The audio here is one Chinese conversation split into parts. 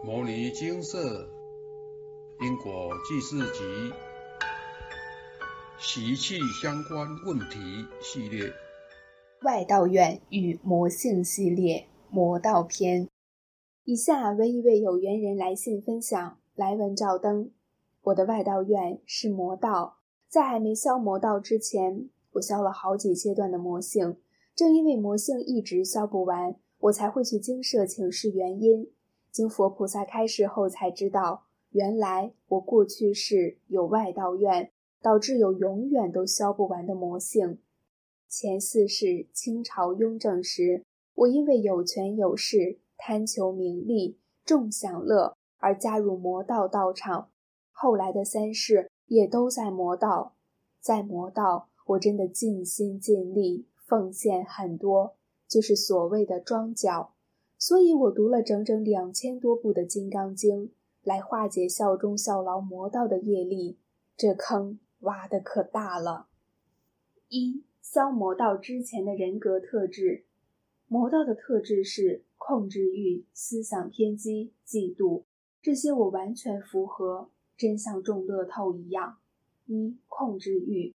《摩尼金色因果记事集》习气相关问题系列，外道院与魔性系列魔道篇。以下为一位有缘人来信分享来文照灯。我的外道院是魔道，在还没消魔道之前，我消了好几阶段的魔性。正因为魔性一直消不完，我才会去精舍请示原因。经佛菩萨开示后，才知道原来我过去是有外道愿，导致有永远都消不完的魔性。前四世清朝雍正时，我因为有权有势，贪求名利，重享乐，而加入魔道道场。后来的三世也都在魔道，在魔道，我真的尽心尽力，奉献很多，就是所谓的庄脚。所以我读了整整两千多部的《金刚经》，来化解效忠效劳魔道的业力。这坑挖的可大了。一消魔道之前的人格特质，魔道的特质是控制欲、思想偏激、嫉妒，这些我完全符合，真像中乐透一样。一控制欲，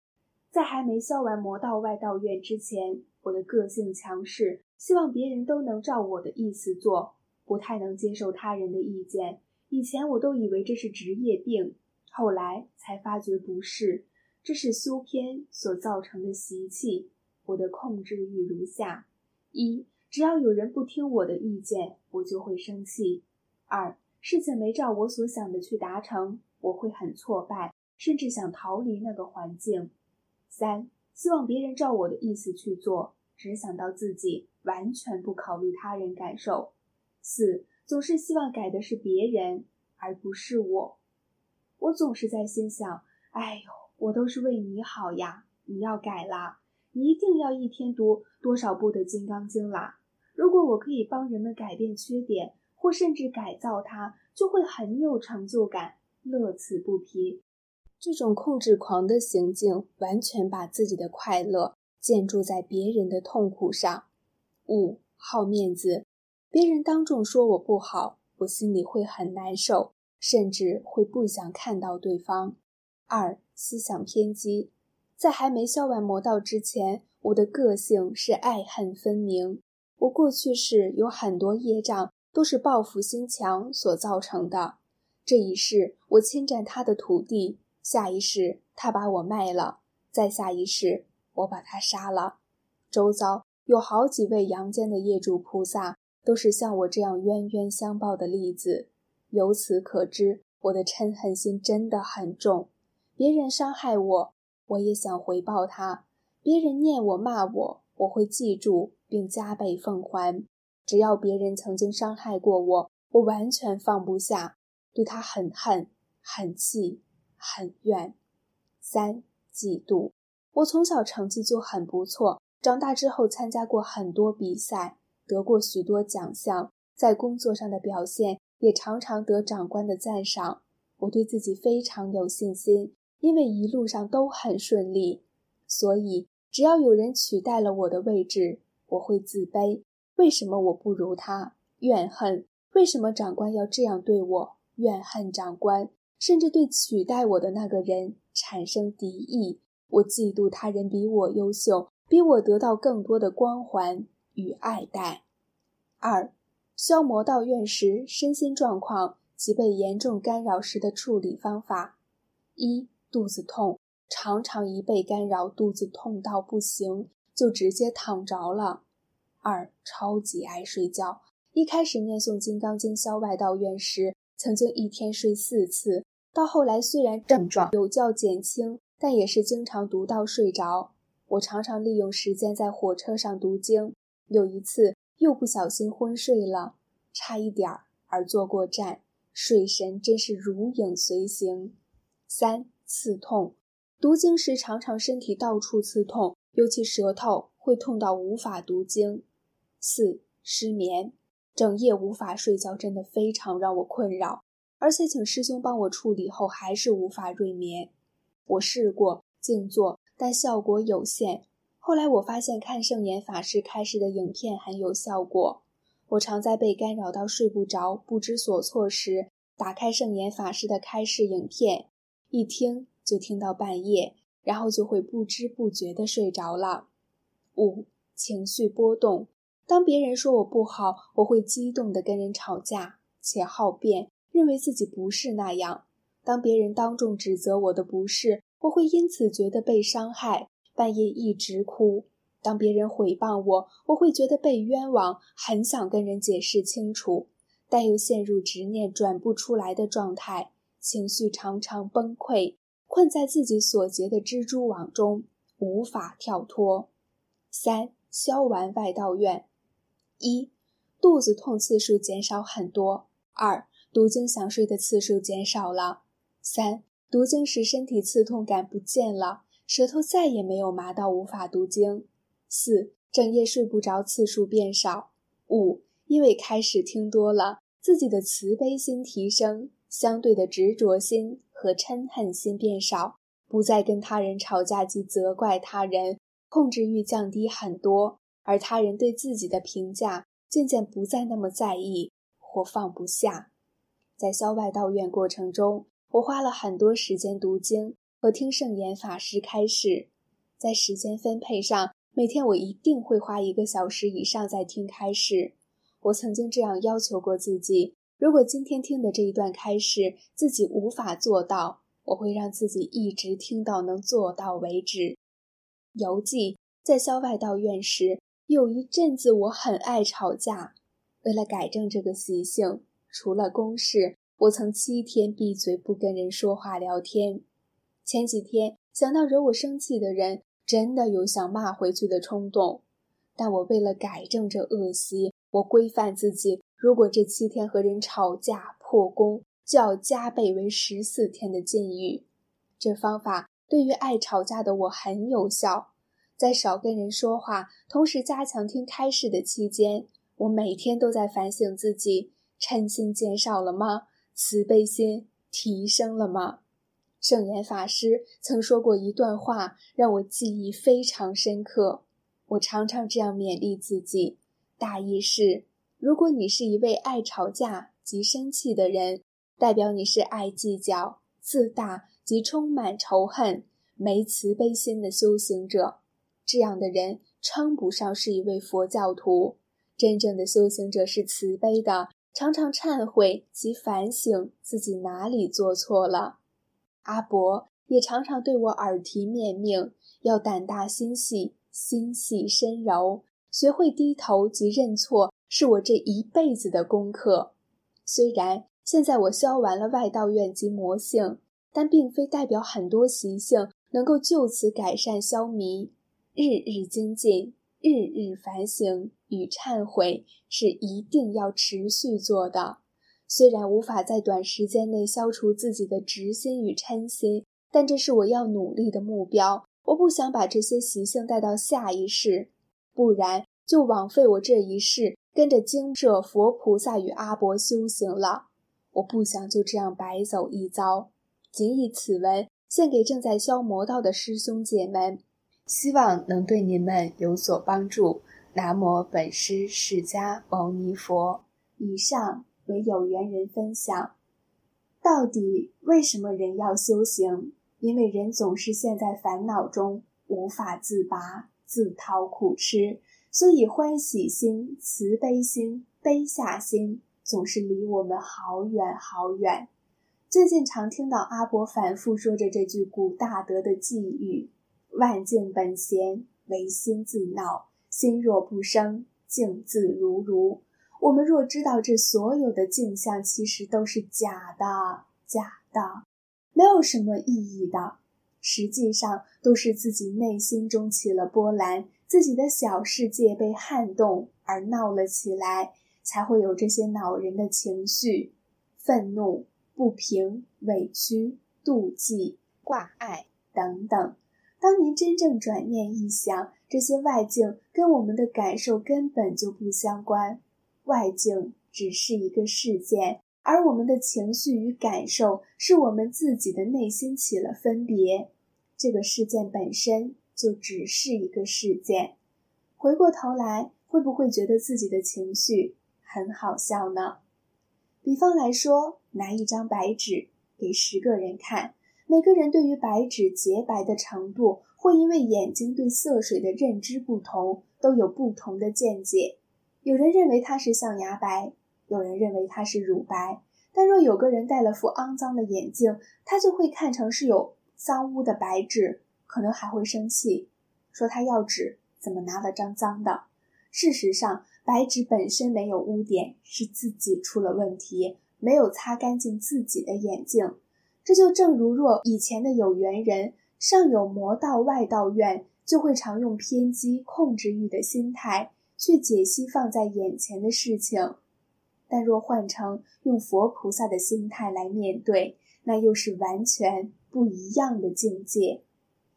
在还没消完魔道外道院之前，我的个性强势。希望别人都能照我的意思做，不太能接受他人的意见。以前我都以为这是职业病，后来才发觉不是，这是修偏所造成的习气。我的控制欲如下：一，只要有人不听我的意见，我就会生气；二，事情没照我所想的去达成，我会很挫败，甚至想逃离那个环境；三，希望别人照我的意思去做。只想到自己，完全不考虑他人感受。四，总是希望改的是别人，而不是我。我总是在心想：哎呦，我都是为你好呀！你要改啦，你一定要一天读多少部的《金刚经》啦。如果我可以帮人们改变缺点，或甚至改造它，就会很有成就感，乐此不疲。这种控制狂的行径，完全把自己的快乐。建筑在别人的痛苦上。五好面子，别人当众说我不好，我心里会很难受，甚至会不想看到对方。二思想偏激，在还没消完魔道之前，我的个性是爱恨分明。我过去是有很多业障，都是报复心强所造成的。这一世我侵占他的土地，下一世他把我卖了，再下一世。我把他杀了，周遭有好几位阳间的业主菩萨，都是像我这样冤冤相报的例子。由此可知，我的嗔恨心真的很重。别人伤害我，我也想回报他；别人念我、骂我，我会记住并加倍奉还。只要别人曾经伤害过我，我完全放不下，对他很恨、很气、很怨。三嫉妒。我从小成绩就很不错，长大之后参加过很多比赛，得过许多奖项，在工作上的表现也常常得长官的赞赏。我对自己非常有信心，因为一路上都很顺利，所以只要有人取代了我的位置，我会自卑。为什么我不如他？怨恨。为什么长官要这样对我？怨恨长官，甚至对取代我的那个人产生敌意。我嫉妒他人比我优秀，比我得到更多的光环与爱戴。二，消魔道院时身心状况及被严重干扰时的处理方法：一，肚子痛，常常一被干扰，肚子痛到不行，就直接躺着了。二，超级爱睡觉。一开始念诵《金刚经》消外道院时，曾经一天睡四次，到后来虽然症状有较减轻。但也是经常读到睡着。我常常利用时间在火车上读经，有一次又不小心昏睡了，差一点儿而坐过站，睡神真是如影随形。三刺痛，读经时常常身体到处刺痛，尤其舌头会痛到无法读经。四失眠，整夜无法睡觉，真的非常让我困扰，而且请师兄帮我处理后还是无法入眠。我试过静坐，但效果有限。后来我发现看圣严法师开示的影片很有效果。我常在被干扰到睡不着、不知所措时，打开圣严法师的开示影片，一听就听到半夜，然后就会不知不觉地睡着了。五、情绪波动。当别人说我不好，我会激动地跟人吵架，且好辩，认为自己不是那样。当别人当众指责我的不是，我会因此觉得被伤害，半夜一直哭。当别人诽谤我，我会觉得被冤枉，很想跟人解释清楚，但又陷入执念转不出来的状态，情绪常常崩溃，困在自己所结的蜘蛛网中，无法跳脱。三消完外道院。一，肚子痛次数减少很多。二，读经想睡的次数减少了。三，读经时身体刺痛感不见了，舌头再也没有麻到无法读经。四，整夜睡不着次数变少。五，因为开始听多了，自己的慈悲心提升，相对的执着心和嗔恨心变少，不再跟他人吵架及责怪他人，控制欲降低很多。而他人对自己的评价渐渐不再那么在意或放不下，在消外道院过程中，我花了很多时间读经和听圣严法师开示。在时间分配上，每天我一定会花一个小时以上在听开示。我曾经这样要求过自己：如果今天听的这一段开示自己无法做到，我会让自己一直听到能做到为止。游记在校外道院时。有一阵子，我很爱吵架。为了改正这个习性，除了公事，我曾七天闭嘴不跟人说话聊天。前几天想到惹我生气的人，真的有想骂回去的冲动。但我为了改正这恶习，我规范自己：如果这七天和人吵架破功，就要加倍为十四天的禁欲。这方法对于爱吵架的我很有效。在少跟人说话，同时加强听开示的期间，我每天都在反省自己：嗔心减少了吗？慈悲心提升了吗？圣严法师曾说过一段话，让我记忆非常深刻。我常常这样勉励自己，大意是：如果你是一位爱吵架及生气的人，代表你是爱计较、自大及充满仇恨、没慈悲心的修行者。这样的人称不上是一位佛教徒。真正的修行者是慈悲的，常常忏悔及反省自己哪里做错了。阿伯也常常对我耳提面命，要胆大心细，心细身柔，学会低头及认错，是我这一辈子的功课。虽然现在我消完了外道怨及魔性，但并非代表很多习性能够就此改善消弭。日日精进，日日反省与忏悔是一定要持续做的。虽然无法在短时间内消除自己的执心与嗔心，但这是我要努力的目标。我不想把这些习性带到下一世，不然就枉费我这一世跟着精舍佛菩萨与阿伯修行了。我不想就这样白走一遭。谨以此文献给正在消魔道的师兄姐们。希望能对您们有所帮助。南无本师释迦牟尼佛。以上为有缘人分享。到底为什么人要修行？因为人总是陷在烦恼中，无法自拔，自讨苦吃，所以欢喜心、慈悲心、悲下心总是离我们好远好远。最近常听到阿伯反复说着这句古大德的寄语。万境本闲，唯心自闹。心若不生，静自如如。我们若知道这所有的镜像其实都是假的，假的，没有什么意义的，实际上都是自己内心中起了波澜，自己的小世界被撼动而闹了起来，才会有这些恼人的情绪：愤怒、不平、委屈、妒忌、挂碍等等。当您真正转念一想，这些外境跟我们的感受根本就不相关，外境只是一个事件，而我们的情绪与感受是我们自己的内心起了分别。这个事件本身就只是一个事件。回过头来，会不会觉得自己的情绪很好笑呢。比方来说，拿一张白纸给十个人看，每个人对于白纸洁白的程度，会因为眼睛对色水的认知不同，都有不同的见解。有人认为它是象牙白，有人认为它是乳白。但若有个人戴了副肮脏的眼镜，他就会看成是有脏污的白纸，可能还会生气，说他要纸，怎么拿了张脏的？事实上，白纸本身没有污点，是自己出了问题，没有擦干净自己的眼镜。这就正如若以前的有缘人上有魔道外道院，就会常用偏激控制欲的心态去解析放在眼前的事情。但若换成用佛菩萨的心态来面对，那又是完全不一样的境界。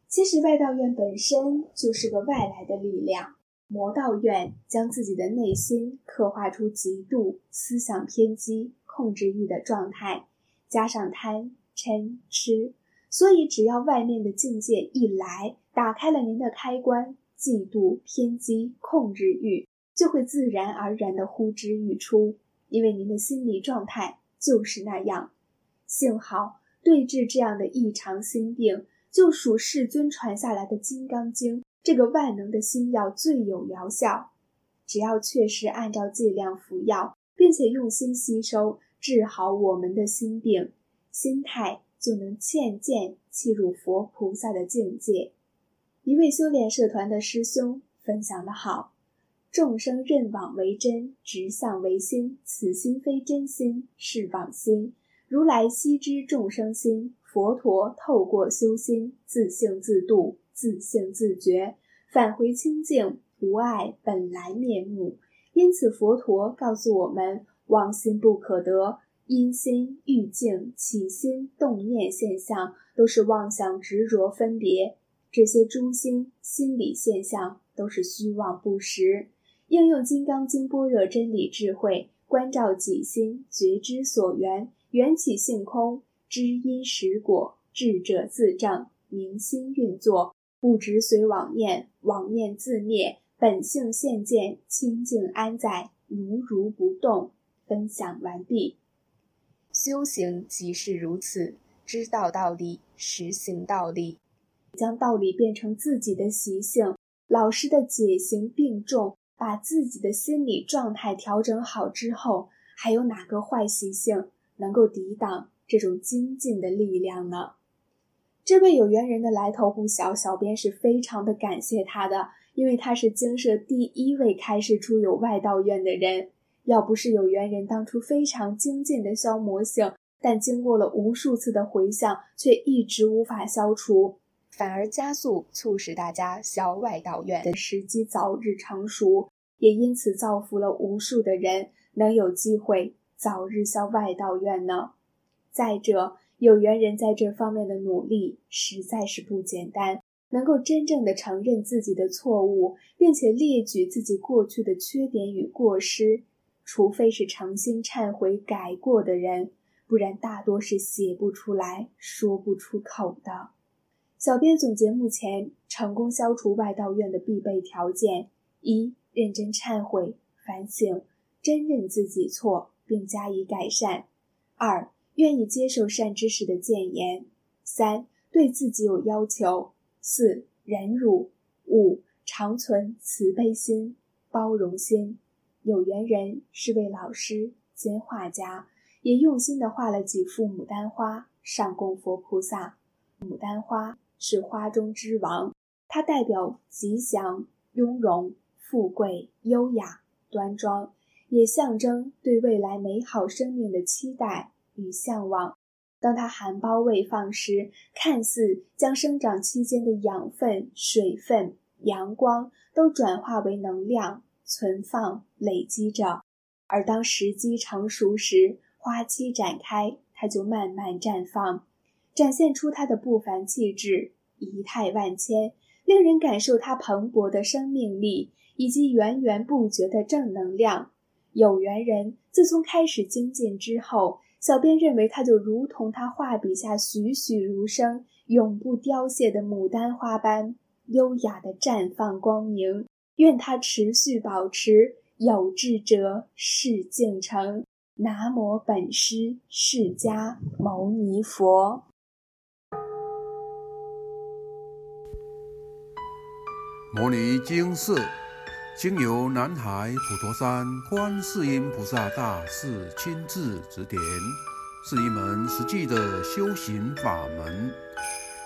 其实外道院本身就是个外来的力量，魔道院将自己的内心刻画出极度思想偏激、控制欲的状态，加上贪嗔痴，所以只要外面的境界一来，打开了您的开关，嫉妒、偏激、控制欲就会自然而然的呼之欲出。因为您的心理状态就是那样，幸好对治这样的异常心病，就属世尊传下来的《金刚经》这个万能的心药最有疗效。只要确实按照剂量服药，并且用心吸收，治好我们的心病，心态就能渐渐契入佛菩萨的境界。一位修炼社团的师兄分享的好。众生认妄为真，执相为心。此心非真心，是妄心。如来悉知众生心，佛陀透过修心，自性自度，自性自觉，返回清净无碍本来面目。因此，佛陀告诉我们：妄心不可得，因心欲境起心动念现象，都是妄想执着分别。这些中心心理现象都是虚妄不实。应用《金刚经》般若真理智慧，观照己心，觉知所缘，缘起性空，知因实果，智者自证，明心运作，不执随妄念，妄念自灭，本性现见，清净安在，如如不动。分享完毕。修行即是如此，知道道理，实行道理，将道理变成自己的习性，老师的解行并重。把自己的心理状态调整好之后，还有哪个坏习性能够抵挡这种精进的力量呢？这位有缘人的来头不小，小编是非常的感谢他的，因为他是精舍第一位开示出有外道院的人。要不是有缘人当初非常精进的消魔性，但经过了无数次的回向，却一直无法消除。反而加速促使大家消外道院的时机早日成熟，也因此造福了无数的人能有机会早日消外道院呢。再者，有缘人在这方面的努力实在是不简单，能够真正的承认自己的错误，并且列举自己过去的缺点与过失，除非是诚心忏悔改过的人，不然大多是写不出来说不出口的。小编总结目前成功消除外道院的必备条件：一、认真忏悔反省，真认自己错并加以改善；二、愿意接受善知识的谏言；三、对自己有要求；四、忍辱；五、常存慈悲心、包容心。有缘人是位老师兼画家，也用心地画了几幅牡丹花上供佛菩萨。牡丹花。是花中之王，它代表吉祥、雍容、富贵、优雅、端庄，也象征对未来美好生命的期待与向往。当它含苞未放时，看似将生长期间的养分、水分、阳光都转化为能量，存放、累积着；而当时机成熟时，花期展开，它就慢慢绽放。展现出它的不凡气质，仪态万千，令人感受它蓬勃的生命力以及源源不绝的正能量。有缘人自从开始精进之后，小编认为他就如同他画笔下栩栩如生、永不凋谢的牡丹花般优雅的绽放光明。愿他持续保持，有志者事竟成。南无本师释迦牟尼佛。摩尼经释，经由南海普陀山观世音菩萨大士亲自指点，是一门实际的修行法门，